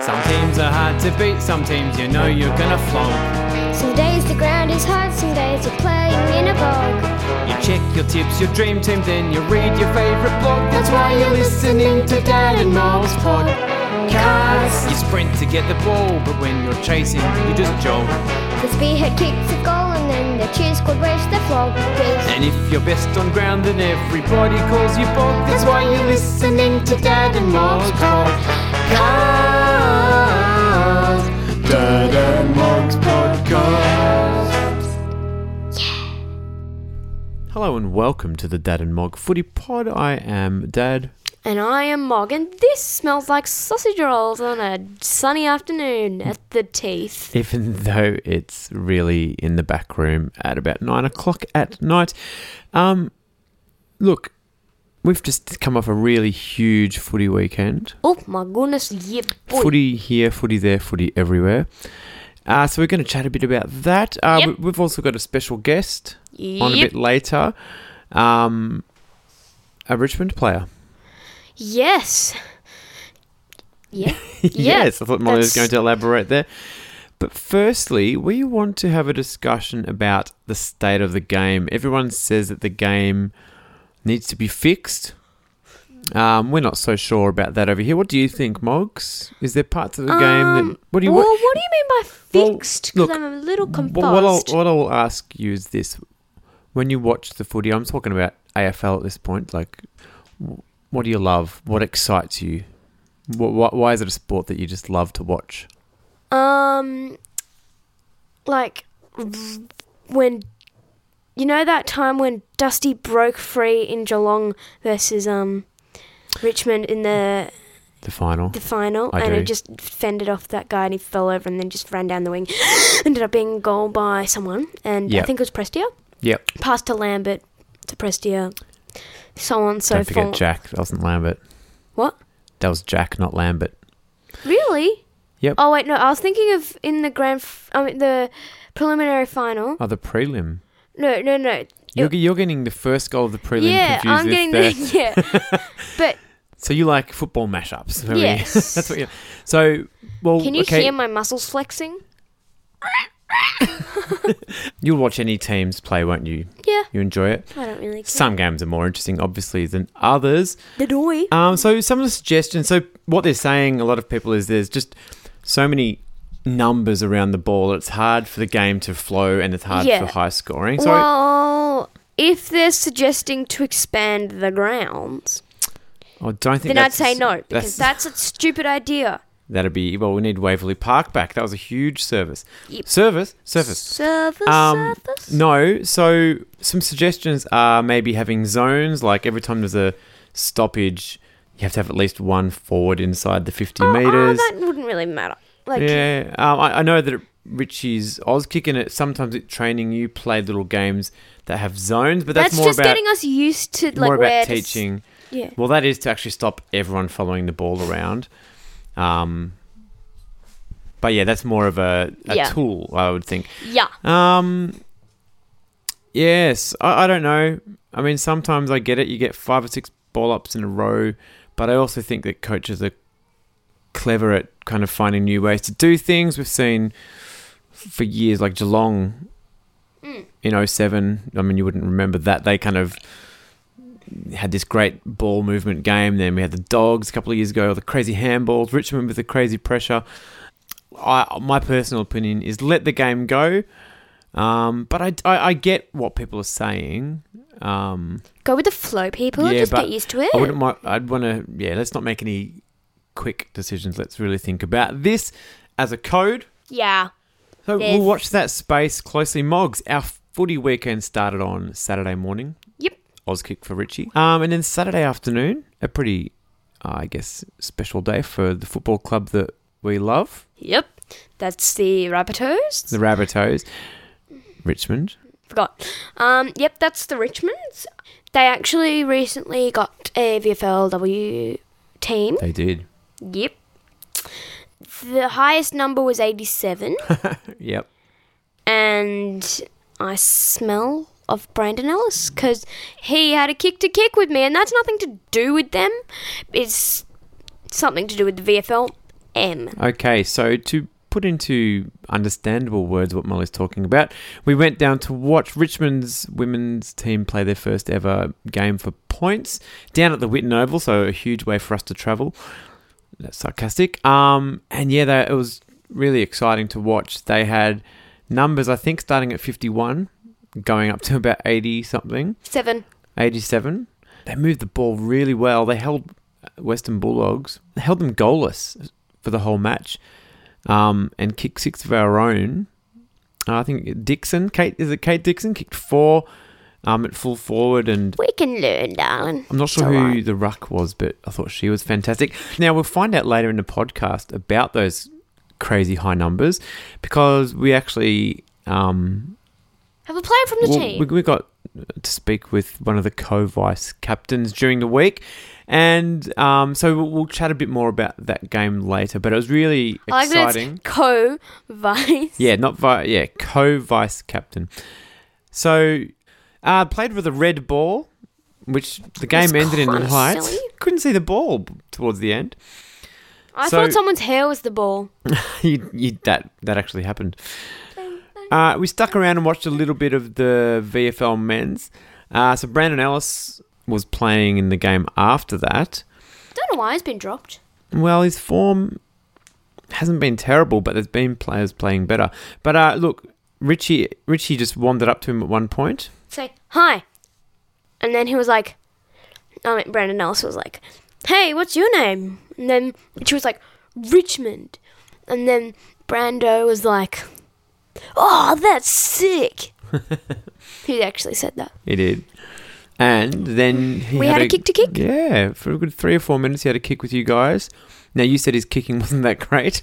Some teams are hard to beat, some teams you know you're gonna flunk. Some days the ground is hard, some days you're playing in a bog. You check your tips, your dream team, then you read your favourite blog. That's why you're listening to Dad and Mog's podcast. You sprint to get the ball, but when you're chasing, you just jog. The spearhead kicks a goal and then the cheer squad race the floggers. And if you're best on ground, then everybody calls you Bog. That's why you're listening to Dad and Mog's podcast. Dad and podcast. Hello and welcome to the Dad and Mog Footy Pod. I am Dad. And I am Mog, and this smells like sausage rolls on a sunny afternoon at the teeth. even though it's really in the back room at about nine o'clock at night. Um, look, we've just come off a really huge footy weekend. Oh my goodness, yeah, boy. Footy here, footy there, footy everywhere. Uh, so we're going to chat a bit about that. Uh, Yep. we- We've also got a special guest on a bit later. Um, a Richmond player. Yes. Yeah. yes, I thought Molly was going to elaborate there. But firstly, we want to have a discussion about the state of the game. Everyone says that the game needs to be fixed. Um, we're not so sure about that over here. What do you think, Moggs? Is there parts of the game that Um, what do you well, what, what do you mean by fixed? Because look, I'm a little confused. what I'll what I'll ask you is this: when you watch the footy, I'm talking about AFL at this point. Like, what do you love? What excites you? What, why is it a sport that you just love to watch? Um, like when you know that time when Dusty broke free in Geelong versus um Richmond in the The final. the final, I and do. it just fended off that guy, and he fell over, and then just ran down the wing. Ended up being goal by someone, and Yep. I think it was Prestia. Yep. Passed to Lambert, to Prestia, so on and so Don't forget forth. Jack. That wasn't Lambert. What? That was Jack, not Lambert. Really? Yep. Oh wait, no. I was thinking of in the grand, f- I mean the preliminary final. Oh, the prelim. No, no, no. You're, you're getting the first goal of the prelim yeah, confused I'm getting the, the yeah. But So you like football mashups? Yes. that's what you. So, well, can you okay. hear my muscles flexing? You'll watch any teams play, won't you? Yeah, You enjoy it. I don't really. Care. Some games are more interesting, obviously, than others. the doy. Um, so some of the suggestions. So what they're saying, a lot of people is there's just so many numbers around the ball. It's hard for the game to flow, and it's hard Yeah. for high scoring. So well, if they're suggesting to expand the grounds, I don't think then I'd that's- say no because that's a stupid idea. that'd be well. We need Waverley Park back. That was a huge service. Yep. Service, service. Surface, Um, surface. No, so some suggestions are maybe having zones, like every time there's a stoppage, you have to have at least one forward inside the 50 Oh, oh, that wouldn't really matter. Like, yeah, um, I, I know that Richie's Oz kicking it. Sometimes at training, you play little games that have zones, but that's, that's, more just about getting us used to like more about s- teaching. yeah. Well, that is to actually stop everyone following the ball around. Um, but yeah, that's more of a, a Yeah. tool, I would think. Yeah. Um, yes, I, I don't know. I mean, sometimes I get it. You get five or six ball ups in a row, but I also think that coaches are clever at kind of finding new ways to do things. We've seen for years, like Geelong Mm. in 07. I mean, you wouldn't remember that. They kind of had this great ball movement game. Then we had the Dogs a couple of years ago, the crazy handballs, Richmond with the crazy pressure. I, my personal opinion is let the game go. Um, but I, I, I get what people are saying. Um, Go with the flow, people. Yeah, just get used to it. I wouldn't. I'd want to. Yeah, let's not make any quick decisions. Let's really think about this as a code. yeah. So There's- we'll watch that space closely. Mogs, our footy weekend started on Saturday morning. Yep. Auskick for Richie. Um, and then Saturday afternoon, a pretty, uh, I guess, special day for the football club that we love, Yep. That's the Rabbitohs. the Rabbitohs, Richmond. Forgot. Um, yep, that's the Richmonds. They actually recently got a VFLW team. They did. Yep. The highest number was 87, Yep. and I smell of Brandon Ellis because he had a kick to kick with me, and that's nothing to do with them. It's something to do with the VFL. M. Okay, so to put into understandable words what Molly's talking about, we went down to watch Richmond's women's team play their first ever game for points down at the Whitten Oval, so a huge way for us to travel. That's sarcastic. Um, and yeah, they, it was really exciting to watch. They had numbers, I think, starting at 51, going up to about 80 something. Seven. 87. They moved the ball really well. They held Western Bulldogs, they held them goalless for the whole match, um, and kicked six of our own. I think Dixon, Kate, is it Kate Dixon, kicked four um, at full forward, and We can learn, darling. I'm not sure who alright. the ruck was, but I thought she was fantastic. Now we'll find out later in the podcast about those crazy high numbers because we actually um, Have a player from the well, team. We, we got to speak with one of the co-vice captains during the week, and um, so we'll, we'll chat a bit more about that game later. But it was really like exciting. co vice. Yeah, not vice. yeah, co-vice captain. So, uh, played with a red ball, which the game ended in kinda silly. Couldn't see the ball towards the end. I So- thought someone's hair was the ball. you, you, that that actually happened. Uh, we stuck around and watched a little bit of the VFL men's. Uh, so Brandon Ellis was playing in the game after that. Don't know why he's been dropped. Well, his form hasn't been terrible, but there's been players playing better. But uh, look, Richie Richie just wandered up to him at one point. Say hi, and then he was like, I mean, Brandon Ellis was like, "Hey, what's your name?" And then she was like, "Richmond," and then Brando was like, "Oh, that's sick." he actually said that. He did. And then he We had a kick to kick? Yeah, for a good three or four minutes, he had a kick with you guys. Now you said his kicking wasn't that great.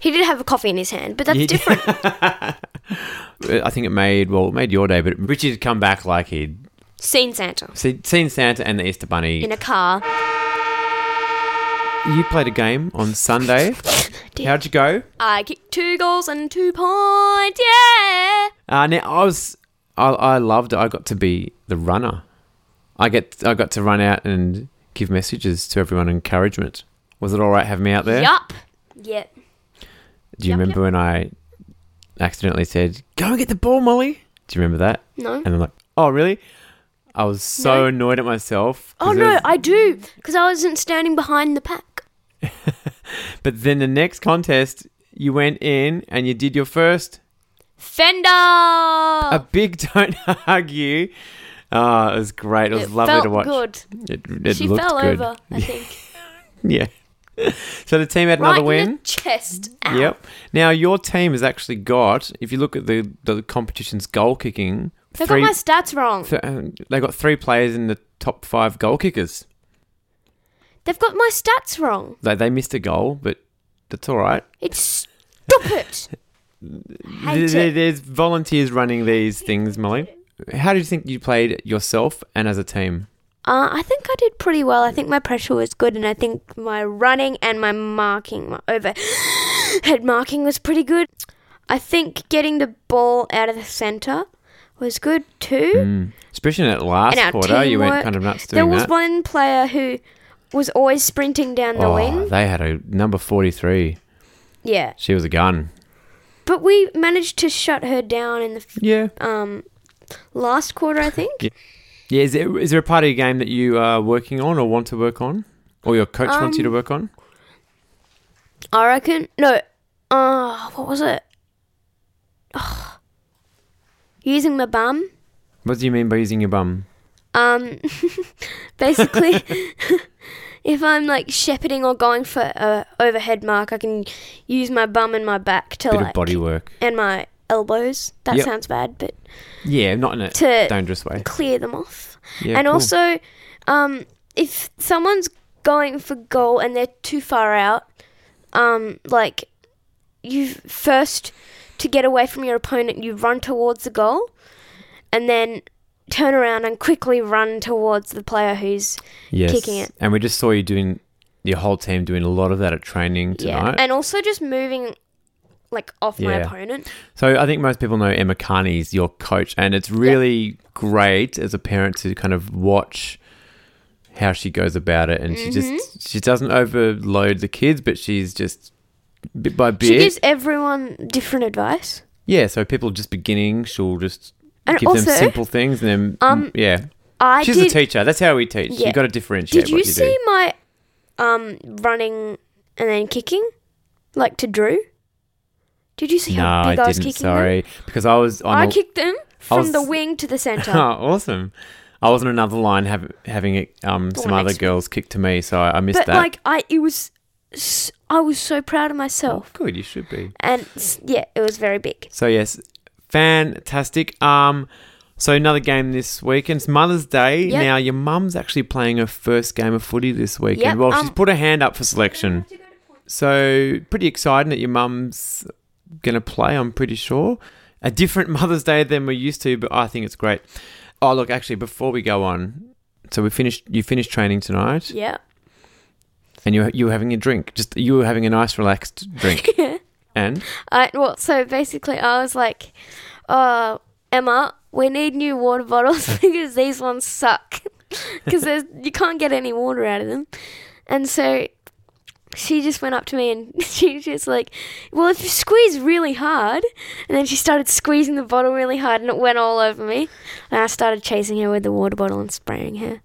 He did have a coffee in his hand, but that's different. I think it made well, it made your day, but Richie had come back like he'd Seen Santa see, seen Santa and the Easter Bunny. in a car. you played a game on Sunday. Did. How'd you go? I kicked two goals and two points. Yeah. Uh, now I was, I, I loved it. I got to be the runner. I get, I got to run out and give messages to everyone, encouragement. Was it all right having me out there? Yup. Yep. Do you Yup, remember when I accidentally said, "Go and get the ball, Molly"? Do you remember that? No. And I'm like, "Oh, really?" I was so No. annoyed at myself. Oh no, was- I do because I wasn't standing behind the pack. but then the next contest, you went in and you did your first Fender. a big don't argue. Oh, it was great. It was It lovely to watch. good. It, it she fell good. over. I think. Yeah. so the team had right another in win. chest. Ow. Yep. Now your team has actually got. If you look at the the competition's goal kicking, They three, got my stats wrong. th- uh, they got three players in the top five goal kickers. They've got my stats wrong. They they missed a goal, but that's all right. It's stupid. Hate There- there- it. There's volunteers running these things, Molly. How do you think you played yourself and as a team? Uh, I think I did pretty well. I think my pressure was good, and I think my running and my marking, my overhead marking, was pretty good. I think getting the ball out of the centre was good too. Mm. Especially in that last quarter, you went kind of nuts doing that. There was that. one player who was always sprinting down the oh, wing. they had a number forty-three. Yeah, She was a gun. but we managed to shut her down in the f- Yeah. um last quarter, I think. Yeah. Yeah. Is there is there a part of your game that you are working on or want to work on, or your coach wants you to Um, work on? I reckon. No. Uh, what was it? Ugh. Using my bum. What do you mean by using your bum? Um, basically, if I'm like shepherding or going for a overhead mark, I can use my bum and my back to Bit like of body work. and my elbows. That Yep. sounds bad, but Yeah, not in a to dangerous way. clear them off. Yeah, and cool. also, um, if someone's going for goal and they're too far out, um, like you first to get away from your opponent, you run towards the goal, and then turn around and quickly run towards the player who's yes. kicking it. And we just saw you doing your whole team doing a lot of that at training yeah, tonight. and also just moving like off my opponent. So I think most people know Emma Carney's your coach, and it's really great as a parent to kind of watch how she goes about it. And she Mm-hmm. just she doesn't overload the kids, but she's just bit by bit. She gives everyone different advice. yeah, so people just beginning, she'll just And give also, them simple things, and then um, mm, yeah, I she's did. a teacher. That's how we teach. Yeah. You got to differentiate did you you see do. my um running and then kicking, like to Drew? Did you see No, how I big I, was didn't. kicking them? Sorry, because I was on. I a- kicked them from was- the wing to the centre. oh, awesome! I was on another line, have, having it, um, some other next to me. girls kick to me, so I, I missed but that. like I, it was, I was so proud of Oh, myself, good, you should be. and s- yeah, it was very big. So yes, fantastic. Um, so another game this weekend. It's Mother's Day. Yep. Now your mum's actually playing her first game of footy this weekend. Yep, well, she's um, put her hand up for selection. So pretty exciting that your mum's gonna play. I'm pretty sure. A different Mother's Day than we're used to, but I think it's great. Oh look, actually, before we go on, so we finished. You finished training tonight, Yeah. and you you were having a drink. Just you were having a nice, relaxed drink, yeah. and I well, so basically, I was like, uh, Emma, we need new water bottles because these ones suck. Because you can't get any water out of them. And so she just went up to me and she was just like, well, if you squeeze really hard. And then she started squeezing the bottle really hard and it went all over me. And I started chasing her with the water bottle and spraying her.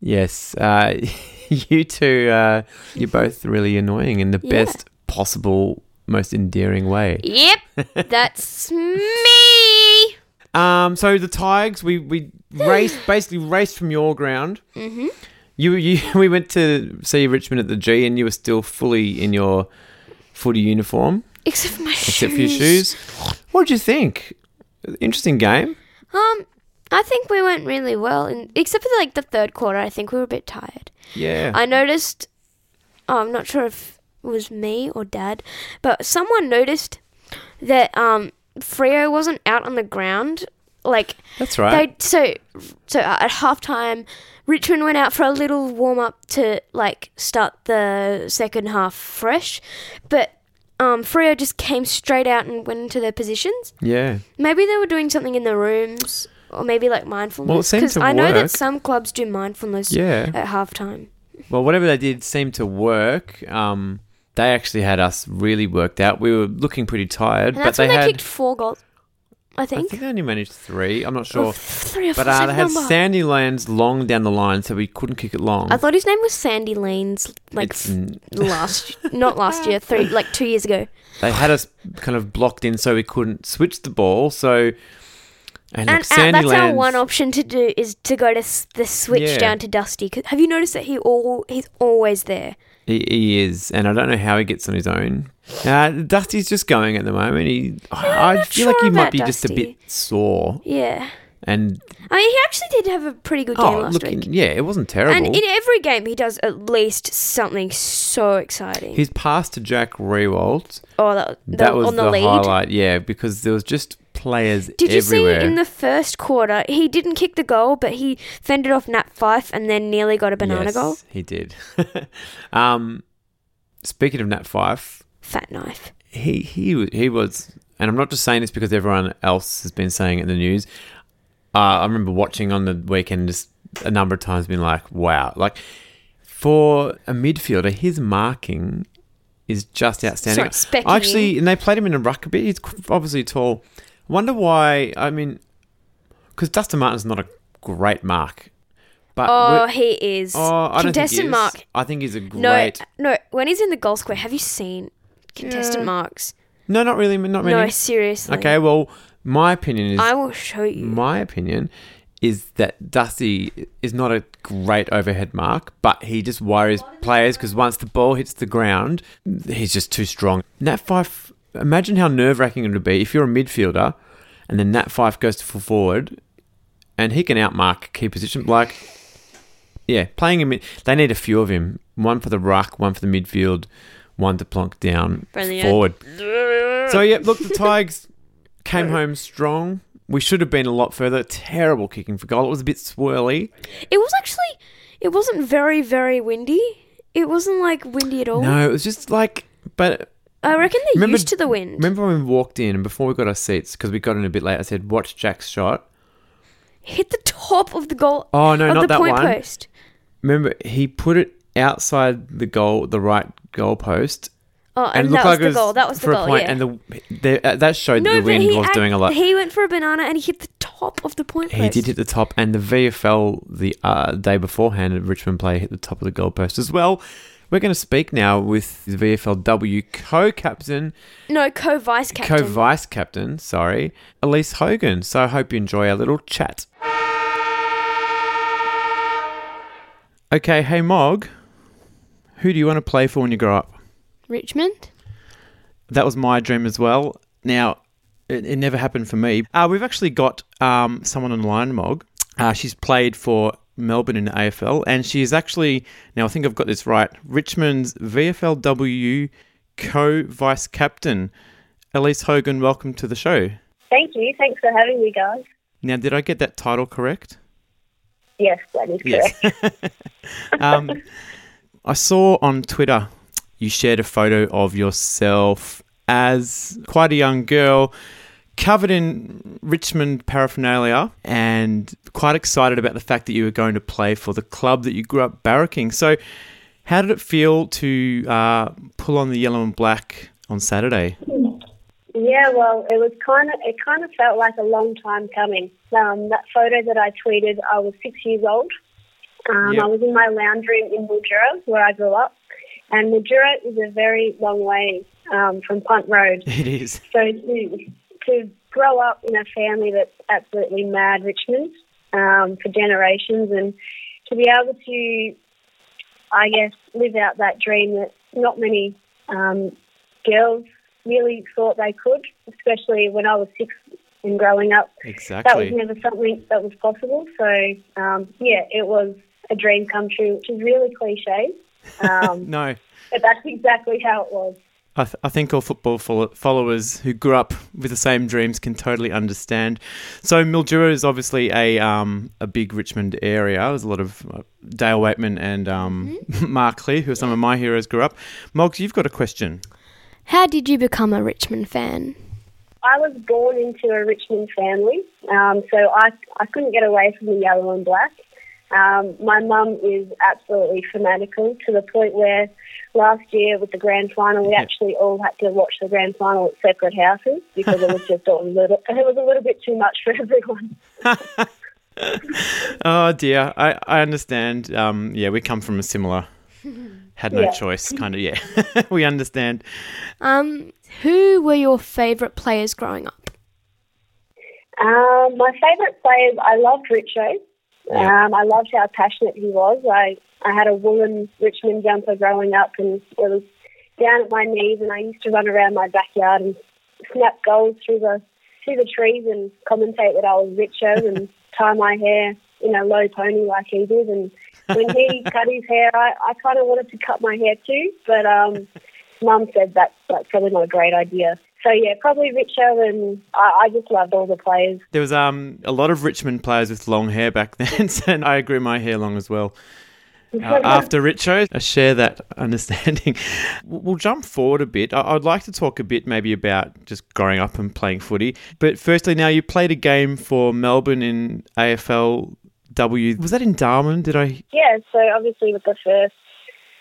Yes, uh, you two, uh, you're both really annoying in the Yeah. best possible, most endearing way. Yep, that's me. Um, so the Tigers, we we raced basically raced from your ground. Mm-hmm. You you we went to see Richmond at the G, and you were still fully in your footy uniform, Except for my shoes. for your shoes. What did you think? Interesting game. Um, I think we went really well, and except for like the third quarter, I think we were a bit tired. Yeah. I noticed. Oh, I'm not sure if it was me or Dad, but someone noticed that um Freo wasn't out on the ground. Like That's right. they so so at halftime, Richmond went out for a little warm up to like start the second half fresh, but. Um, Freo just came straight out and went into their positions. yeah. Maybe they were doing something in the rooms, or maybe like mindfulness. Well, it seemed 'Cause to I know work. that some clubs do mindfulness Yeah. at halftime. Well, whatever they did seemed to work. Um, they actually had us really worked out. We were looking pretty tired, And but they they had. kicked four goals, I think. I think. they only managed three. I'm not sure. three or four, But uh, they had number. Sandilands long down the line, so we couldn't kick it long. I thought his name was Sandy Lanes, like It's f- n- last, not last year, three, like two years ago. they had us kind of blocked in, so we couldn't switch the ball. So, and, And look, Sandy that's our one option to do is to go to s- the switch Yeah. down to Dusty. 'Cause Have you noticed that he all he's always there? he, he is, and I don't know how he gets on his own. Uh, Dusty's just going at the moment. He, I, I feel like he might be just a bit sore. Yeah, And I mean he actually did have a pretty good game oh, last look, week. yeah, it wasn't terrible. And in every game, he does at least something so exciting. His pass to Jack Riewoldt, oh, that, the, that was on the, the, lead. highlight, yeah, because there was just players Did you see in the first quarter, he didn't kick the goal, but he fended off Nat Fyfe and then nearly got a banana yes, goal? He did. um, speaking of Nat Fyfe, Fat knife. he he he was, and I'm not just saying this because everyone else has been saying it in the news. Uh, I remember watching on the weekend just a number of times, being like, "Wow!" Like for a midfielder, his marking is just outstanding. Sorry, Actually, and they played him in a ruck a bit. He's obviously tall. I Wonder why? I mean, because Dustin Martin's not a great mark, but Oh, he is. oh, I don't think he Contestant mark. I think he's a great. No, no. When he's in the goal square, have you seen contestant Yeah. marks? No, not really. Not many. No, seriously. Okay, well, my opinion is I will show you. my opinion is that Dusty is not a great overhead mark, but he just worries players because once the ball hits the ground, he's just too strong. Nat Fyfe, imagine how nerve wracking it would be if you're a midfielder and then Nat Fyfe goes to full forward and he can outmark key position. Like, yeah, playing him, they need a few of him one for the ruck, one for the midfield, one to plonk down Brilliant. forward. So, yeah, look, the Tigers came home strong. We should have been a lot further. Terrible kicking for goal. It was a bit swirly. It was actually. It wasn't very, very windy. It wasn't like windy at all. No, it was just like, but I reckon they're Remember- used to the wind. remember when we walked in and before we got our seats, because we got in a bit late, I said, watch Jack's shot. Hit the top of the goal. Oh, no, not the that point one. post. Remember, he put it outside the goal, the right goal post, Oh, and, looked that was like the was goal. That was the for goal. a point, yeah. and the, the uh, that showed no, that the wind he was doing a lot. He went for a banana and he hit the top of the point He post. did hit the top, and the VFL the uh, day beforehand, a Richmond player hit the top of the goalpost as well. We're going to speak now with the VFLW co-captain, No, co-vice captain. co-vice captain, sorry, Elise Hogan. So I hope you enjoy our little chat. Okay, hey Mog, who do you want to play for when you grow up? Richmond. That was my dream as well. Now, it, it never happened for me. Uh, we've actually got um, someone online, Mog. Uh, she's played for Melbourne in the AFL, and she is actually, now I think I've got this right, Richmond's VFLW co vice captain. Elise Hogan, welcome to the show. Thank you. Thanks for having me, guys. Now, did I get that title correct? Yes, that is correct. um, I saw on Twitter you shared a photo of yourself as quite a young girl, covered in Richmond paraphernalia, and quite excited about the fact that you were going to play for the club that you grew up barracking. So, how did it feel to uh, pull on the yellow and black on Saturday? Yeah, well, it was kind of it kind of felt like a long time coming. Um, that photo that I tweeted, I was six years old. Um, Yep. I was in my lounge room in Mildura, where I grew up, and Mildura is a very long way um, from Punt Road. It is. So to, to grow up in a family that's absolutely mad Richmond um, for generations and to be able to, I guess, live out that dream that not many um, girls really thought they could, especially when I was six and growing up. Exactly. That was never something that was possible. So, um, yeah, it was a dream come true, which is really cliche. Um, No. but that's exactly how it was. I, th- I think all football follow- followers who grew up with the same dreams can totally understand. So Mildura is obviously a um, a big Richmond area. There's a lot of uh, Dale Weightman and um, Mark Lee, who are some of my heroes, grew up. Moggs, you've got a question. How did you become a Richmond fan? I was born into a Richmond family, um, so I, I couldn't get away from the yellow and black. Um, my mum is absolutely fanatical to the point where last year with the grand final, we actually all had to watch the grand final at separate houses because it was just a little, it was a little bit too much for everyone. Oh dear, I, I understand. Um, yeah, we come from a similar, had no Yeah. choice kind of. Yeah, we understand. Um, who were your favourite players growing up? Um, my favourite players, I loved Richo. Yeah. Um, I loved how passionate he was. I, I had a woolen Richmond jumper growing up, and it was down at my knees, and I used to run around my backyard and snap goals through the through the trees and commentate that I was Richo and tie my hair in a low pony like he did. And when he cut his hair, I, I kind of wanted to cut my hair too, but um, Mum said that that's probably not a great idea. So yeah, probably Richo, and I, I just loved all the players. There was um a lot of Richmond players with long hair back then, and I grew my hair long as well. uh, after Richo. I share that understanding. We'll jump forward a bit. I- I'd like to talk a bit maybe about just growing up and playing footy. But firstly, now you played a game for Melbourne in AFL W. Was that in Darwin? Did I? Yeah, so obviously with the first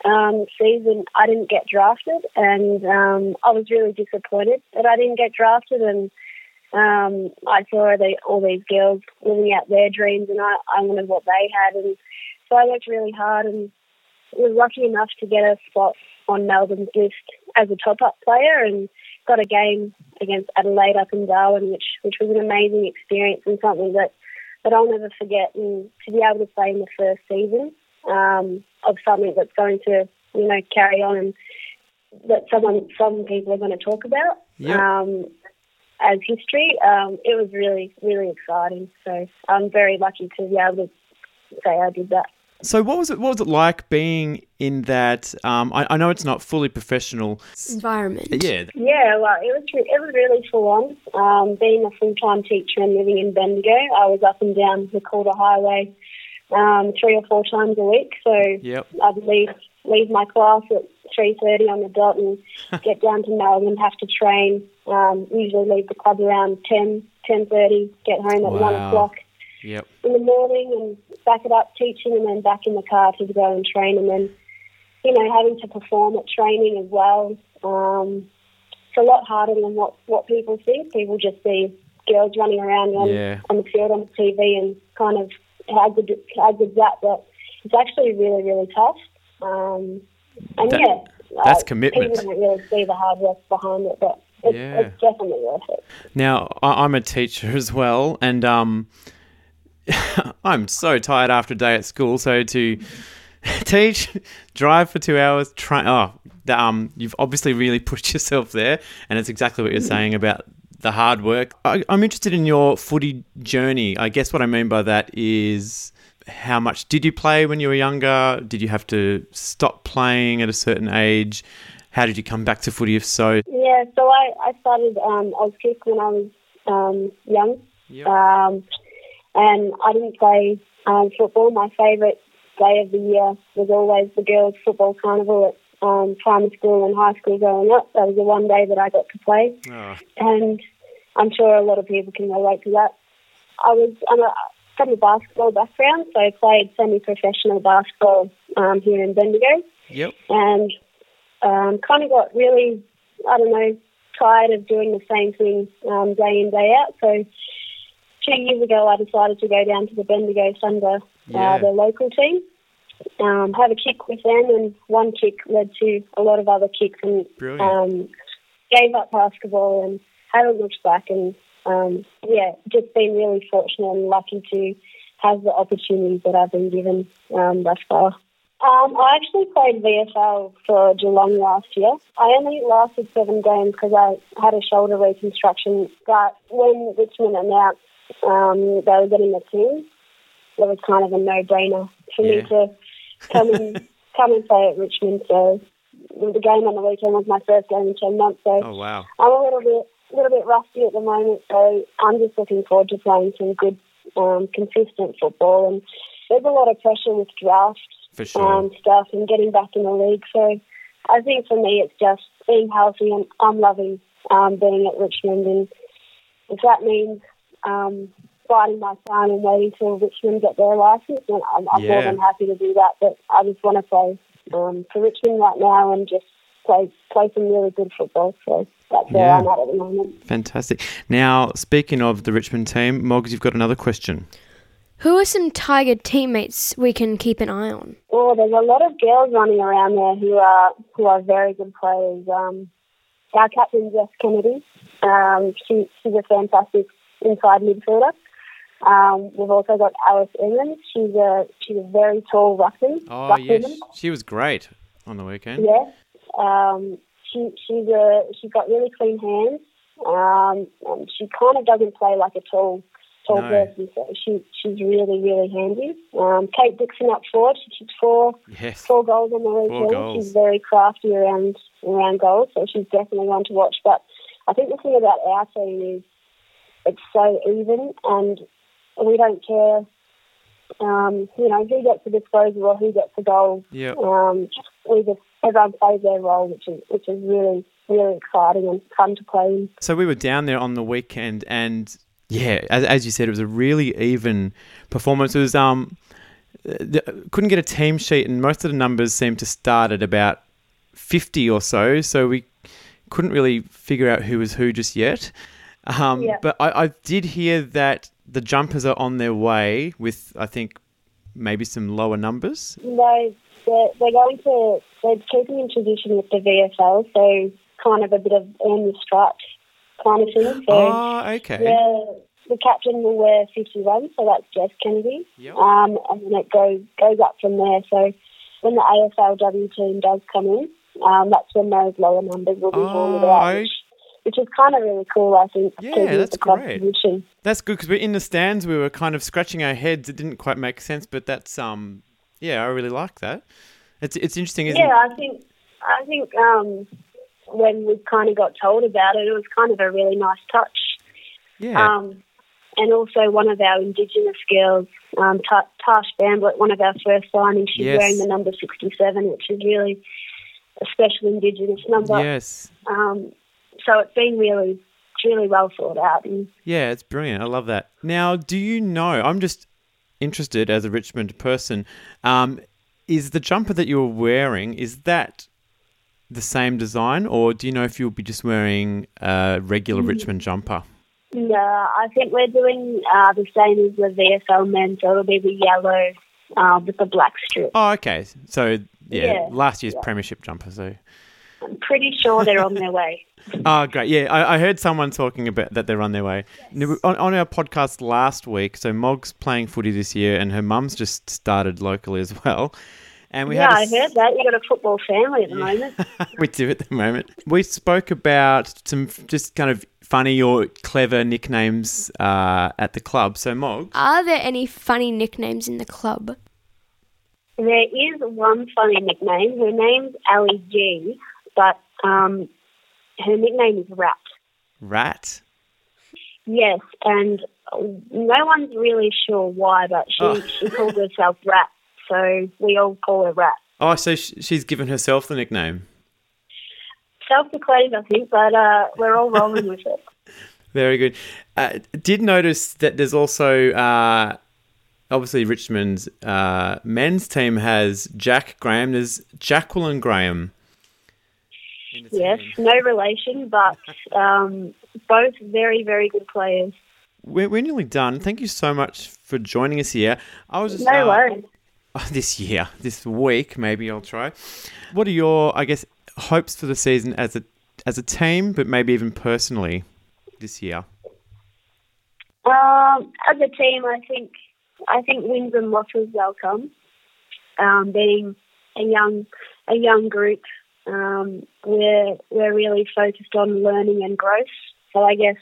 um, season, I didn't get drafted, and um, I was really disappointed that I didn't get drafted. And um, I saw the, all these girls living out their dreams, and I, I wanted what they had, and so I worked really hard and was lucky enough to get a spot on Melbourne's list as a top-up player, and got a game against Adelaide up in Darwin, which which was an amazing experience and something that that I'll never forget. And to be able to play in the first season um, of something that's going to, you know, carry on and that someone, some people are going to talk about Yeah. um, as history. Um, it was really, really exciting. So I'm very lucky to be able to say I did that. So what was it? What was it like being in that? Um, I, I know it's not fully professional. Environment. Yeah. Yeah, well, it was it was really full on. Um, being a full time teacher and living in Bendigo, I was up and down the Calder Highway um, three or four times a week. So Yep. I'd leave leave my class at three thirty on the dot and get down to Melbourne, have to train. Um, usually leave the club around ten ten thirty, get home at one o'clock Yep. in the morning and back it up teaching and then back in the car to go and train and then you know having to perform at training as well Um, it's a lot harder than what, what people see. People just see girls running around on, Yeah. on the field on the TV and kind of how good how good's that, but it's actually really really tough. Um, and That- yeah, that's uh, commitment. People don't really see the hard work behind it, but it's, Yeah. it's definitely worth it. Now, I- I'm a teacher as well, and um, I'm so tired after a day at school. So to teach, drive for two hours, try. Oh, um, you've obviously really pushed yourself there, and it's exactly what you're saying about the hard work. I, I'm interested in your footy journey. I guess what I mean by that is. How much did you play when you were younger? Did you have to stop playing at a certain age? How did you come back to footy if so? Yeah, so I, I started um, Auskick when I was um, young, um, and I didn't play um, football. My favourite day of the year was always the girls' football carnival at um, primary school and high school growing up. That was the one day that I got to play, Oh, and I'm sure a lot of people can relate to that. I was I'm a, from a basketball background, so I played semi-professional basketball um, here in Bendigo yep. and um, kind of got really, I don't know, tired of doing the same thing um, day in, day out. So two years ago, I decided to go down to the Bendigo Thunder, Yeah. uh, the local team, um, have a kick with them, and one kick led to a lot of other kicks, and um, gave up basketball and haven't looked back. And um, yeah, just been really fortunate and lucky to have the opportunities that I've been given um, thus far. Um, I actually played VFL for Geelong last year. I only lasted seven games because I had a shoulder reconstruction. But when Richmond announced um, they were getting a team, it was kind of a no-brainer for Yeah. me to come and come and play at Richmond. So the game on the weekend was my first game in ten months. So Oh wow. I'm a little bit, a little bit rusty at the moment, so I'm just looking forward to playing some good, um, consistent football. And there's a lot of pressure with draft For sure. um, stuff and getting back in the league. So I think for me, it's just being healthy, and I'm loving um, being at Richmond. And if that means um, biding my time and waiting till Richmond get their license, then I'm, I'm more than happy to do that. But I just want to play um, for Richmond right now and just play play some really good football. So that's where Yeah. I'm at at the moment. Fantastic. Now, speaking of the Richmond team, Moggs, you've got another question. Who are some Tiger teammates we can keep an eye on? Oh, there's a lot of girls running around there who are who are very good players. Um, our captain Jess Kennedy, um, she, she's a fantastic inside midfielder. Um, we've also got Alice Evans. She's a she's a very tall ruckman. Oh, yes. She was great on the weekend. Yeah. Um, she she's a she's got really clean hands. Um, and she kind of doesn't play like a tall tall No. person, so she she's really really handy. Um, Kate Dixon up forward. She took four Yes. four goals on the weekend. She's very crafty around around goals, so she's definitely one to watch. But I think the thing about our team is it's so even, and we don't care. Um, you know who gets the disposal or who gets the goal. Yeah. Um, we just everyone plays their role, which is which is really really exciting and fun to play. in. So we were down there on the weekend, and yeah, as, as you said, it was a really even performance. It was um, couldn't get a team sheet, and most of the numbers seemed to start at about fifty or so. So we couldn't really figure out who was who just yet. Um, Yeah. But I, I did hear that the jumpers are on their way with, I think, maybe some lower numbers. No, they're, they're going to they're keeping in tradition with the VFL, so kind of a bit of earn the stripes kind of thing. So Oh, okay. yeah, the captain will wear 51, so that's Jess Kennedy, Yep. um, and then it goes goes up from there. So when the AFLW team does come in, um, that's when those lower numbers will be handed Oh, out, which, is kind of really cool. I think. Yeah, that's great. That's good because we're in the stands. We were kind of scratching our heads. It didn't quite make sense, but that's um, yeah, I really like that. It's it's interesting, isn't Yeah, it? I think I think um, when we kind of got told about it, it was kind of a really nice touch. Yeah, Um, and also one of our Indigenous girls, um, Ta- Tash Bamblett, one of our first signings, she's Yes. wearing the number 67, which is really a special Indigenous number. yes, Um, so it's been really, really well thought out. And yeah, it's brilliant. I love that. Now, do you know? I'm just interested as a Richmond person. Um, is the jumper that you're wearing is that the same design, or do you know if you'll be just wearing a regular Richmond jumper? No, I think we're doing uh, the same as the VFL men, so it'll be the yellow uh, with the black strip. Oh, okay. So yeah, Yeah. last year's premiership jumper. So I'm pretty sure they're on their way. Oh, great. Yeah, I, I heard someone talking about that they're on their way. Now, On, on our podcast last week, so Mog's playing footy this year, and her mum's just started locally as well. And we yeah, had a I s- heard that. You've got a football family at the moment. we do at the moment. We spoke about some just kind of funny or clever nicknames uh, at the club. So, Mog, Are there any funny nicknames in the club? There is one funny nickname. Her name's Ali G, but um, her nickname is Rat. Rat. Yes, and no one's really sure why, but she, Oh. she calls herself Rat, so we all call her Rat. Oh, so she's given herself the nickname. Self-proclaimed, I think, but uh, we're all rolling with it. Very good. Uh, did notice that there's also uh, obviously Richmond's uh, men's team has Jack Graham. There's Jacqueline Graham. In the Yes, no relation, but um, both very, very good players. We're, we're nearly done. Thank you so much for joining us here. I was just No uh, worries. this year, this week, maybe I'll try. What are your, I guess, hopes for the season as a as a team, but maybe even personally this year? Um, as a team, I think I think wins and losses they'll come. Um, being a young a young group, um, we're we're really focused on learning and growth. So I guess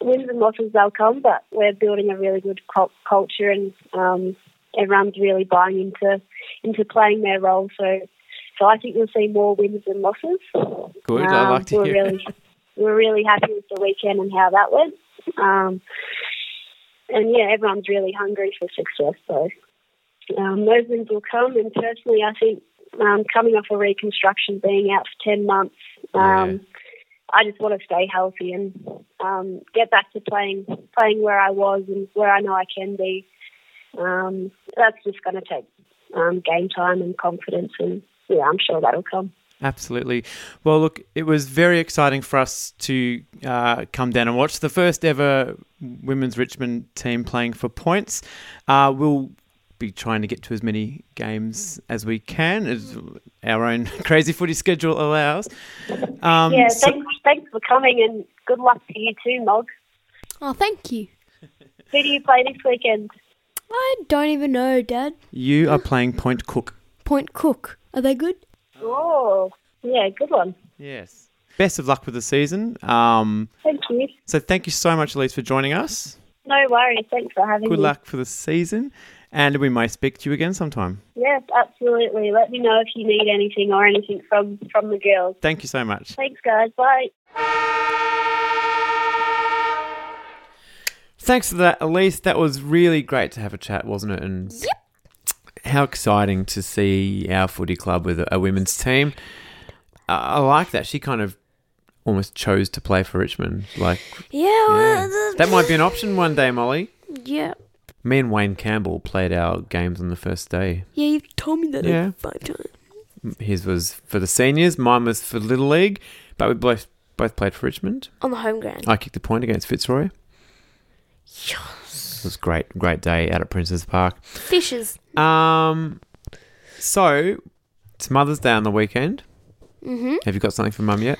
wins and losses they'll come, but we're building a really good cul- culture, and um, everyone's really buying into into playing their role. So so I think we'll see more wins than losses. Good. I Um, like to we're hear. really we're really happy with the weekend and how that went. Um, and yeah, everyone's really hungry for success. So um, those wins will come. And personally, I think um, coming off a reconstruction, being out for ten months, um, I just want to stay healthy and um, get back to playing playing where I was and where I know I can be. Um, that's just going to take um, game time and confidence, and yeah, I'm sure that'll come. Absolutely. Well, look, it was very exciting for us to uh, come down and watch the first ever women's Richmond team playing for points. Uh, we'll be trying to get to as many games as we can, as our own crazy footy schedule allows. Um, Yeah, so- thanks, thanks for coming and good luck to you too, Mog. Oh, thank you. Who do you play this weekend? I don't even know, Dad. you are playing Point Cook. Point Cook. Are they good? Oh, yeah, good one. Yes. Best of luck with the season. Um, Thank you. so thank you so much, Elise, for joining us. No worries. Thanks for having Good me. Good luck for the season, and we may speak to you again sometime. Yes, absolutely. Let me know if you need anything or anything from from the girls. Thank you so much. Thanks, guys. Bye. Thanks for that, Elise. That was really great to have a chat, wasn't it? And yep. how exciting to see our footy club with a, a women's team. I I like that. She kind of almost chose to play for Richmond. Like, Yeah. yeah. well, that might be an option one day, Molly. Yeah. Me and Wayne Campbell played our games on the first day. Yeah, you've told me that Yeah. like five times. His was for the seniors, mine was for Little League, but we both both played for Richmond. On the home ground. I kicked a point against Fitzroy. Yes. It was great, great day out at Princes Park. Fishes. Um, so it's Mother's Day on the weekend. Mm-hmm. Have you got something for Mum yet?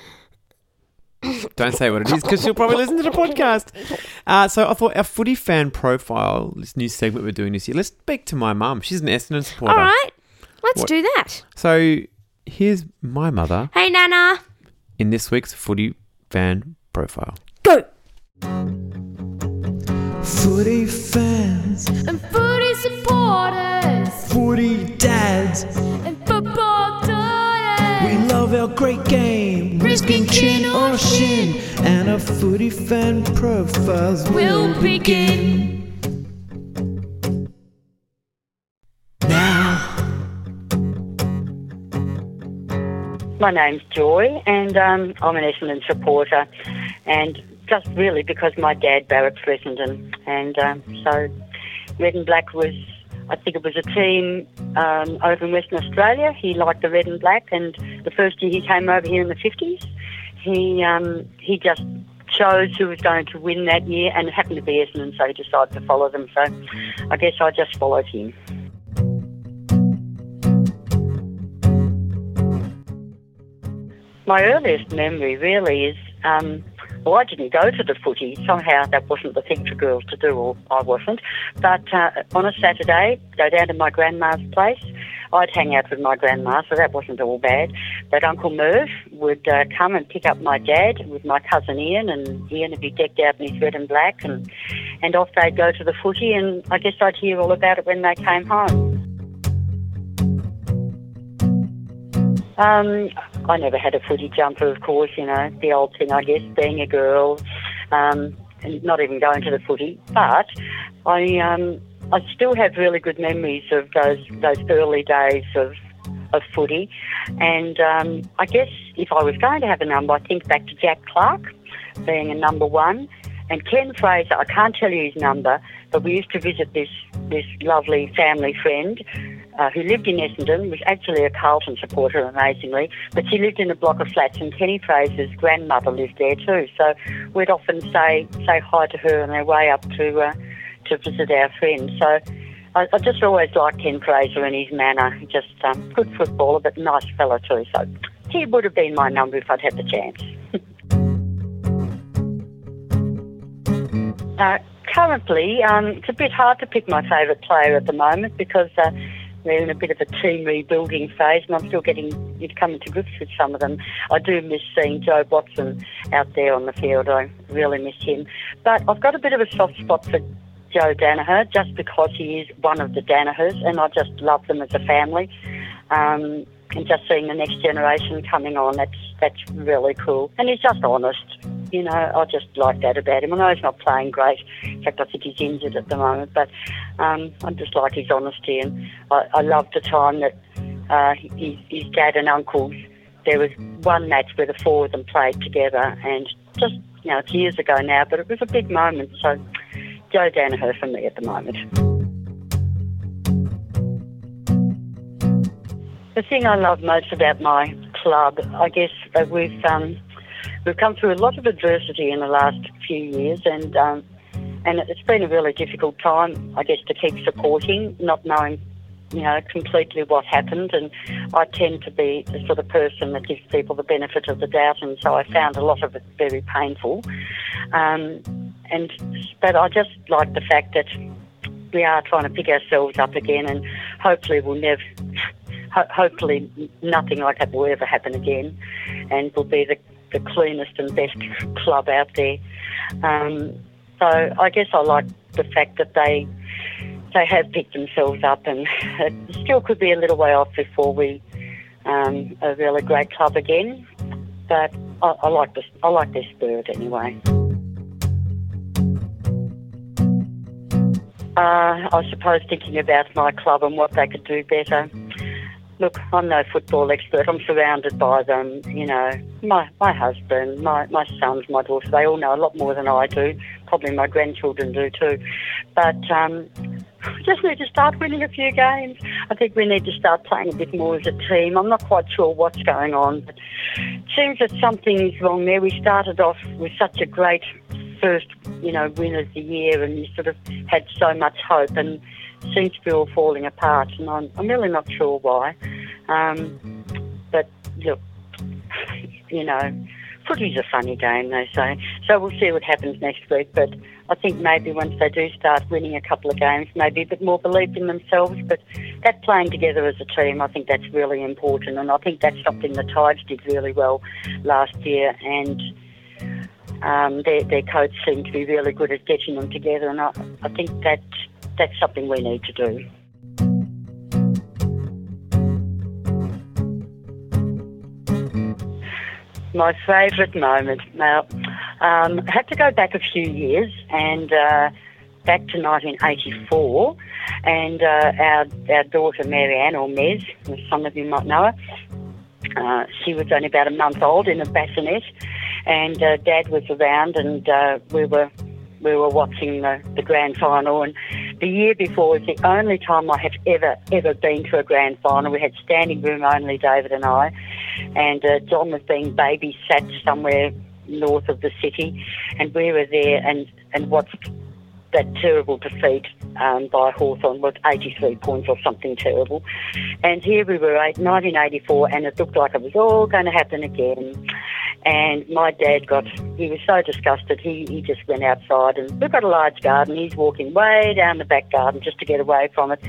Don't say what it is because she'll probably listen to the podcast. Uh, so I thought our footy fan profile, this new segment we're doing this year. Let's speak to my mum. She's an Essendon supporter. All right. Let's What- do that. So here's my mother Hey, Nana. in this week's footy fan profile. Go. Footy fans, and footy supporters footy dads, and football daughters. we love our great game, risking chin or shin, and our footy fan profiles will will begin. now. My name's Joy, and um, I'm an Essendon supporter, and just really because my dad barracks for Essendon, and um, so red and black was I think it was a team um, over in Western Australia. He liked the red and black, and the first year he came over here in the 50s, he um, he just chose who was going to win that year, and it happened to be Essendon, so he decided to follow them. So I guess I just followed him. My earliest memory really is um, well, I didn't go to the footy. Somehow that wasn't the thing for girls to do, or I wasn't. But uh, on a Saturday, go down to my grandma's place. I'd hang out with my grandma, so that wasn't all bad. But Uncle Merv would uh, come and pick up my dad with my cousin Ian, and Ian would be decked out in his red and black, and, and off they'd go to the footy, and I guess I'd hear all about it when they came home. Um, I never had a footy jumper, of course, you know, the old thing, I guess, being a girl, um, and not even going to the footy. But I, um, I still have really good memories of those those early days of of footy, and um, I guess if I was going to have a number, I think back to Jack Clarke being a number one, and Ken Fraser. I can't tell you his number, but we used to visit this this lovely family friend uh, who lived in Essendon, was actually a Carlton supporter, amazingly, but she lived in a block of flats, and Kenny Fraser's grandmother lived there too. So we'd often say say hi to her on our way up to uh, to visit our friends. So I, I just always liked Ken Fraser and his manner. Just um, good footballer, but nice fella too. So he would have been my number if I'd had the chance. Uh, currently, um, it's a bit hard to pick my favourite player at the moment because uh, we're in a bit of a team rebuilding phase, and I'm still getting coming to grips with some of them. I do miss seeing Jobe Watson out there on the field. I really miss him. But I've got a bit of a soft spot for Joe Daniher just because he is one of the Danihers, and I just love them as a family. Um, and just seeing the next generation coming on, that's that's really cool. And he's just honest. You know, I just like that about him. I know he's not playing great. In fact, I think he's injured at the moment, but um, I just like his honesty. And I, I love the time that uh, his, his dad and uncles, there was one match where the four of them played together, and just, you know, it's years ago now, but it was a big moment. So, Joe Daniher for me at the moment. The thing I love most about my club, I guess, uh, we've um, we've come through a lot of adversity in the last few years, and um, and it's been a really difficult time, I guess, to keep supporting, not knowing, you know, completely what happened. And I tend to be the sort of person that gives people the benefit of the doubt, and so I found a lot of it very painful. Um, and but I just like the fact that we are trying to pick ourselves up again, and hopefully we'll never ho- hopefully nothing like that will ever happen again, and we'll be the, the cleanest and best club out there. Um, so I guess I like the fact that they they have picked themselves up, and it still could be a little way off before we um, are really great club again. But I, I like this. I like their spirit anyway. Uh, I suppose thinking about my club and what they could do better. Look, I'm no football expert. I'm surrounded by them. You know, my my husband, my my sons, my daughter. They all know a lot more than I do. Probably my grandchildren do too. But um, we just need to start winning a few games. I think we need to start playing a bit more as a team. I'm not quite sure what's going on, but it seems that something is wrong there. We started off with such a great first, you know, win of the year, and you sort of had so much hope, and seems to be all falling apart. And I'm, I'm really not sure why. Um, but look, you know, footy's a funny game, they say. So we'll see what happens next week. But I think maybe once they do start winning a couple of games, maybe a bit more belief in themselves. But that playing together as a team, I think that's really important. And I think that's something the Tides did really well last year. And um, their, their coach seemed to be really good at getting them together. And I, I think that that's something we need to do. My favourite moment. Now, um, I had to go back a few years and uh, back to 1984, and uh, our our daughter Marianne or Mez, some of you might know her, uh, she was only about a month old in a bassinet, and uh, Dad was around, and uh, we were we were watching the, the grand final, and the year before was the only time I have ever, ever been to a grand final. We had standing room only, David and I, and uh, John was being babysat somewhere north of the city, and we were there and, and watched that terrible defeat um, by Hawthorn with 83 points or something terrible. And here we were, eight- 1984, and it looked like it was all going to happen again. And my dad got, he was so disgusted, he, he just went outside. And we've got a large garden. He's walking way down the back garden just to get away from it.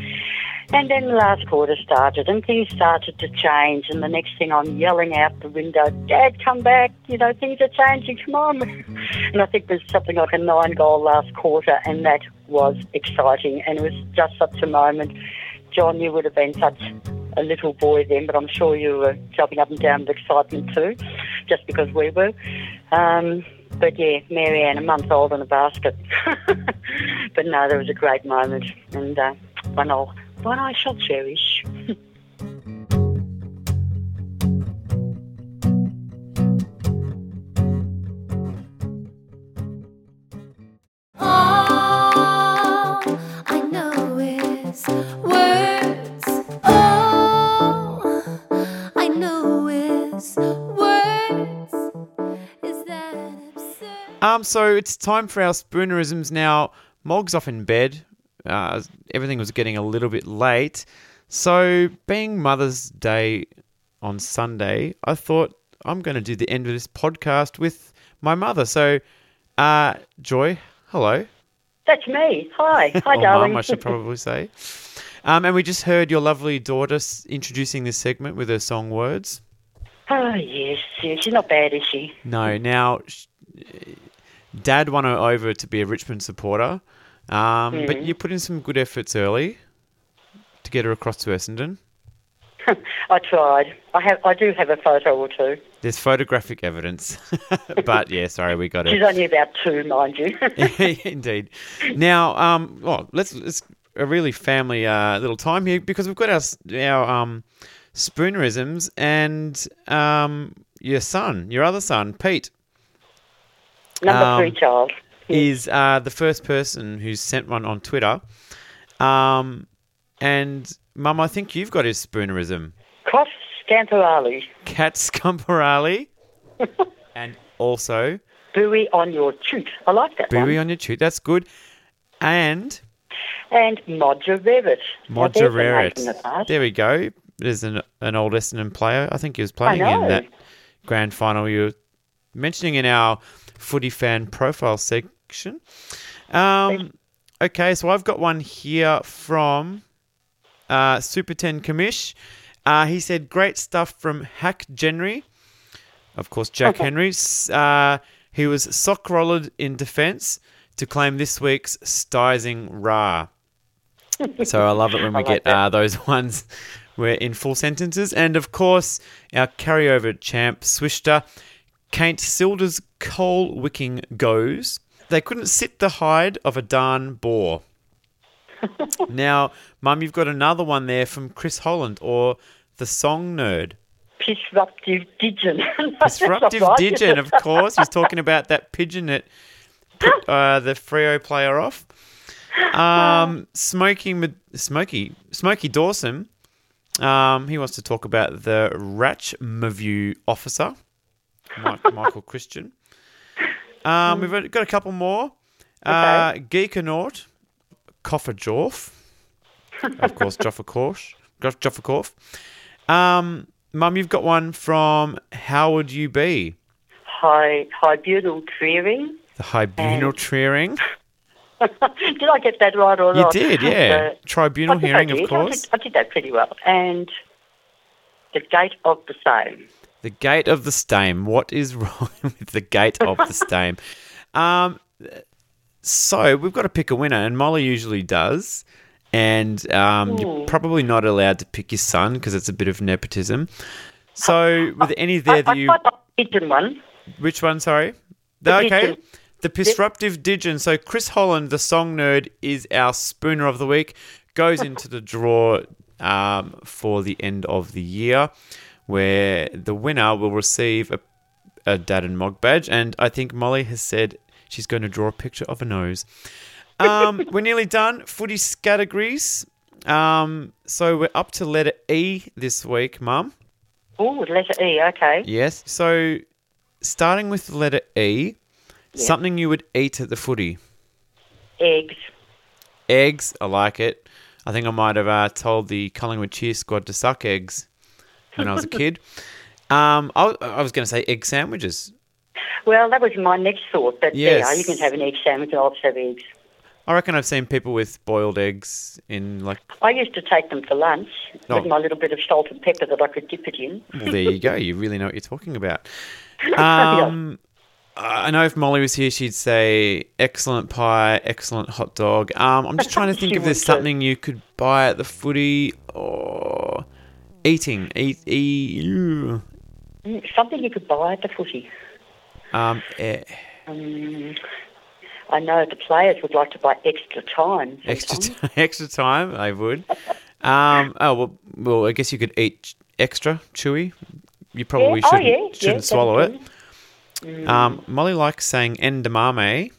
And then the last quarter started, and things started to change. And the next thing, I'm yelling out the window, "Dad, come back! You know things are changing. Come on!" and I think there's something like a nine-goal last quarter, and that was exciting. And it was just such a moment. John, you would have been such a little boy then, but I'm sure you were jumping up and down with excitement too, just because we were. Um, but yeah, Marianne, a month old in a basket. but no, there was a great moment, and uh, one I'll one I shall cherish. Um, so it's time for our spoonerisms now. Mog's off in bed. Uh, everything was getting a little bit late. So, being Mother's Day on Sunday, I thought I'm going to do the end of this podcast with my mother. So, uh, Joy, hello. That's me. Hi, hi, or darling. Mum, I should probably say. Um, and we just heard your lovely daughter s- introducing this segment with her song words. oh yes, yes, she's not bad, is she? No, now sh- Dad won her over to be a Richmond supporter, um, but you put in some good efforts early to get her across to Essendon. I tried. I have. I do have a photo or two. There's photographic evidence, but yeah, sorry, we got it. She's only about two, mind you. Indeed. Now, um, well, let's let's a really family uh, little time here because we've got our our um, spoonerisms and um, your son, your other son, Pete. Number Um, three child. is uh, the first person who's sent one on Twitter. Um, and Mum, I think you've got his spoonerism. Cross Scamperali. Cat Scumperali. and also Buoy on your toot. I like that Buoy one. on your tooth. That's good. And And Modja Revit. Modja there's a name Reret. from the past. There we go. There's an, an old Essendon player. I think he was playing in that grand final you were mentioning in our footy fan profile section. Um, okay, so I've got one here from uh, Super 10 Commish. Uh, he said, great stuff from Hack Genry. Of course, Jack Henry. S- Uh, he was sock rollered in defence to claim this week's Stizing Ra. So I love it when we like get uh, those ones where in full sentences. And of course, our carryover champ, Swishter, Kate Silder's coal wicking goes. They couldn't sit the hide of a darn boar. now, Mum, you've got another one there from Chris Holland or the song nerd. Disruptive Digen. No, that's not Disruptive. Digen, of course. He's talking about that pigeon that put uh, the Freo player off. Um, Smoky, Smoky, Smoky Dawson. Um, he wants to talk about the Ratch Ratchmaview officer, Michael Christian. Um, we've got a couple more. Uh, Geekanaut, Cofferjorf, of course, Joffa Korsh, Joff- Joffa Corfe. Um, Mum, you've got one from How Would You Be? Hi, hybridal clearing. The Tribunal Treering. did I get that right or You not? did, yeah. Uh, Tribunal hearing, of did. I course. did, I did that pretty well. And the gate of the same. The Gate of the Stame. What is wrong with the Gate of the Stame? Um, so we've got to pick a winner, and Molly usually does. And um, you're probably not allowed to pick your son because it's a bit of nepotism. So, with any there that you, quite like the pigeon one. which one? Sorry, The okay, the disruptive Digen. So, Chris Holland, the song nerd, is our spooner of the week. Goes into the draw um, for the end of the year, where the winner will receive a, a dad and mog badge. And I think Molly has said she's going to draw a picture of a nose. um, we're nearly done. Footy categories. Um, so we're up to letter E this week, Mum. Oh, letter E. Okay. Yes. So starting with the letter E, something you would eat at the footy. Eggs. Eggs. I like it. I think I might have uh, told the Collingwood cheer squad to suck eggs when I was a kid. Um, I, I was going to say egg sandwiches. Well, that was my next thought. But Yes. yeah, you can have an egg sandwich and I'll have eggs. I reckon I've seen people with boiled eggs in like. I used to take them for lunch Oh. with my little bit of salt and pepper that I could dip it in. Well, there you go. You really know what you're talking about. Um, I know if Molly was here, she'd say excellent pie, excellent hot dog. Um, I'm just trying to think if there's something you could buy at the footy or eating. Eat, eat. Mm, Something you could buy at the footy. Um, eh, Um, I know the players would like to buy extra time. extra t- extra time, I would. Um, oh well, well, I guess you could eat extra chewy. You probably Yeah. Oh, shouldn't yeah, yeah, shouldn't that's swallow it. true. Um, Molly likes saying endamame,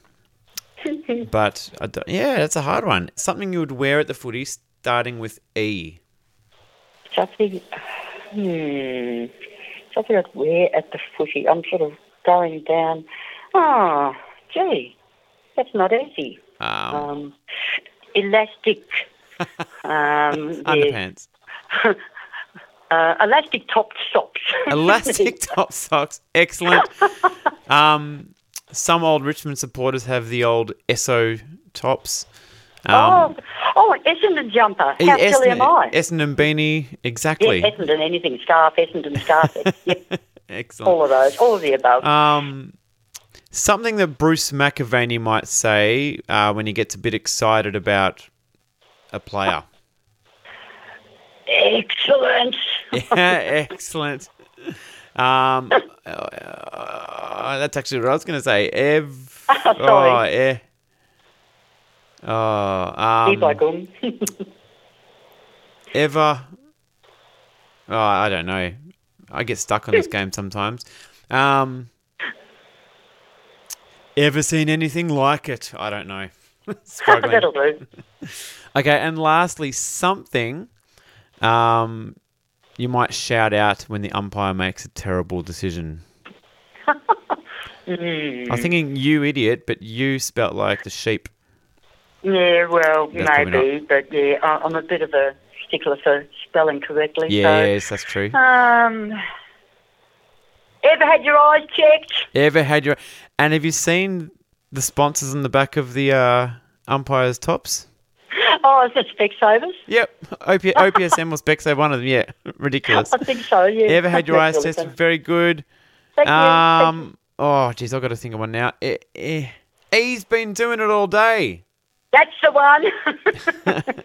but yeah, that's a hard one. Something you would wear at the footy, starting with E. Something, hmm, something I'd wear at the footy. I'm sort of going down. Ah, gee, that's not easy. Um, Um, elastic. um, underpants, Uh, elastic topped socks. elastic top socks, excellent. Um, some old Richmond supporters have the old Esso tops. Um, oh, oh, Essendon jumper. How silly am I? Essendon beanie, exactly. Yeah, Essendon anything, scarf, Essendon scarf. yep, Excellent. all of those, all of the above. Um, something that Bruce McAvaney might say uh, when he gets a bit excited about a player. Excellent. yeah, excellent. Um, uh, that's actually what I was going to say. Ev. Sorry. Oh, eh. Oh, Be by um, gum. ever. Oh, I don't know. I get stuck on this game sometimes. Um, ever seen anything like it? I don't know. Struggling. That'll do. Okay, and lastly, something um, you might shout out when the umpire makes a terrible decision. Hmm. I'm thinking you idiot, but you spelt like the sheep. Yeah, well, That's maybe, but yeah, I- I'm a bit of a stickler for spelling correctly. Yes, that's true. Um, ever had your eyes checked? Ever had your and have you seen the sponsors on the back of the uh, umpires' tops? Oh, is it Specsavers? Yep, OP, OPSM was Bexo, one of them. Yeah, ridiculous. I think so. Yeah. Ever had your eyes tested? Very good. Thank you. Thank you. Um, oh, geez, I've got to think of one now. Eh, eh. He's been doing it all day. That's the one.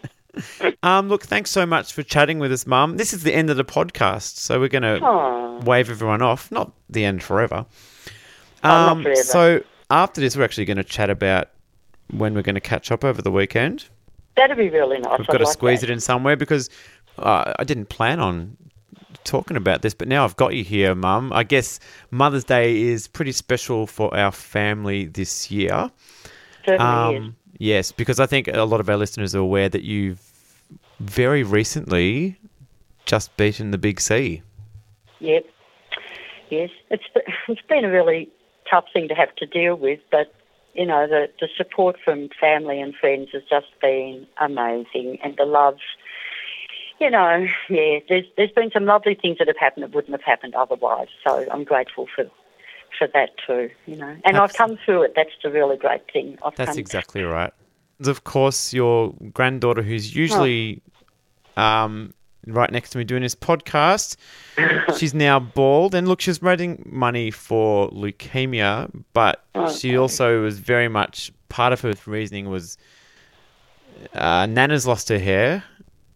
Um, look, thanks so much for chatting with us, Mum. This is the end of the podcast, so we're going to wave everyone off. Not the end forever. Oh, Um, forever. So after this, we're actually going to chat about when we're going to catch up over the weekend. That'd be really nice. We've got to squeeze it in somewhere because uh, I didn't plan on talking about this, but now I've got you here, Mum. I guess Mother's Day is pretty special for our family this year. Certainly is. Um, yes, because I think a lot of our listeners are aware that you've very recently just beaten the Big C. Yep. Yes, it's it's been a really tough thing to have to deal with, but you know the the support from family and friends has just been amazing, and the love. You know, yeah, there's there's been some lovely things that have happened that wouldn't have happened otherwise. So I'm grateful for for that too. You know, and I've come through it. That's the really great thing. I've That's exactly right. Of course, your granddaughter, who's usually um, right next to me doing this podcast, she's now bald. And look, she's raising money for leukemia, but she also was very much part of her reasoning was uh, Nana's lost her hair.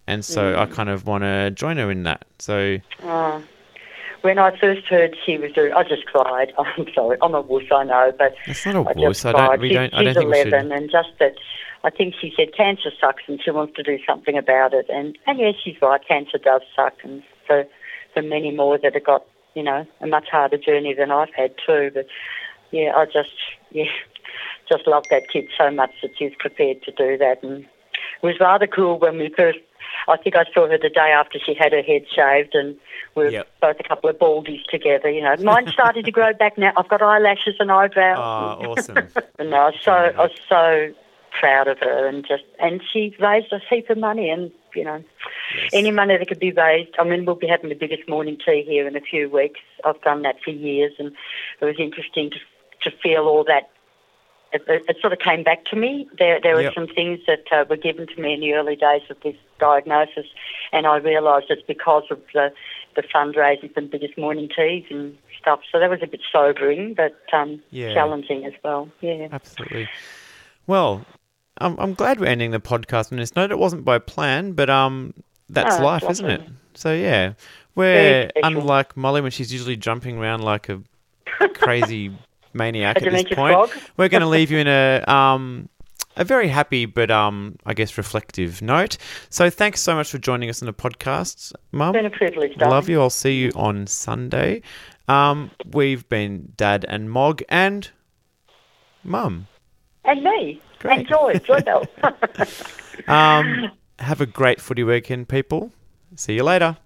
And so I kind of want to join her in that. So Oh. When I first heard she was doing, I just cried. I'm sorry, I'm a wuss, I know, but That's not a I wuss. I don't- we She- don't- I She's don't think we should- 11, and just that, I think she said cancer sucks, and she wants to do something about it. And and yes, she's right. Cancer does suck, and for for many more that have got you know a much harder journey than I've had too. But yeah, I just yeah, just love that kid so much that she's prepared to do that. And it was rather cool when we first. I think I saw her the day after she had her head shaved, and we were Yep. both a couple of baldies together. You know, mine's starting to grow back now. I've got eyelashes and eyebrows. Oh, awesome. And I was so I was so proud of her, and just and she raised a heap of money, and you know, any money that could be raised. I mean, we'll be having the biggest morning tea here in a few weeks. I've done that for years, and it was interesting to to feel all that. It, it, sort of came back to me. There, there were Yep. some things that uh, were given to me in the early days of this diagnosis, and I realised it's because of the the fundraising for the biggest morning teas and stuff. So that was a bit sobering, but um, Yeah. challenging as well. Yeah. Absolutely. Well, I'm, I'm glad we're ending the podcast on this note. It wasn't by plan, but um, that's No, life, isn't it? So yeah, we're unlike Molly when she's usually jumping around like a crazy maniac at this point. frog? We're going to leave you in a um a very happy but um I guess reflective note. So thanks so much for joining us on the podcast, Mum. Been a privilege, darling. Love you. I'll see you on Sunday. Um, we've been Dad and Mog and Mum. And me. Great. And Joy. Joy Bell. Um, have a great footy weekend, people. See you later.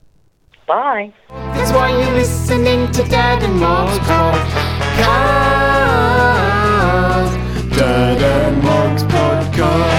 Bye. That's why you're listening to Dad and Mom's Podcast. Der, der Podcast.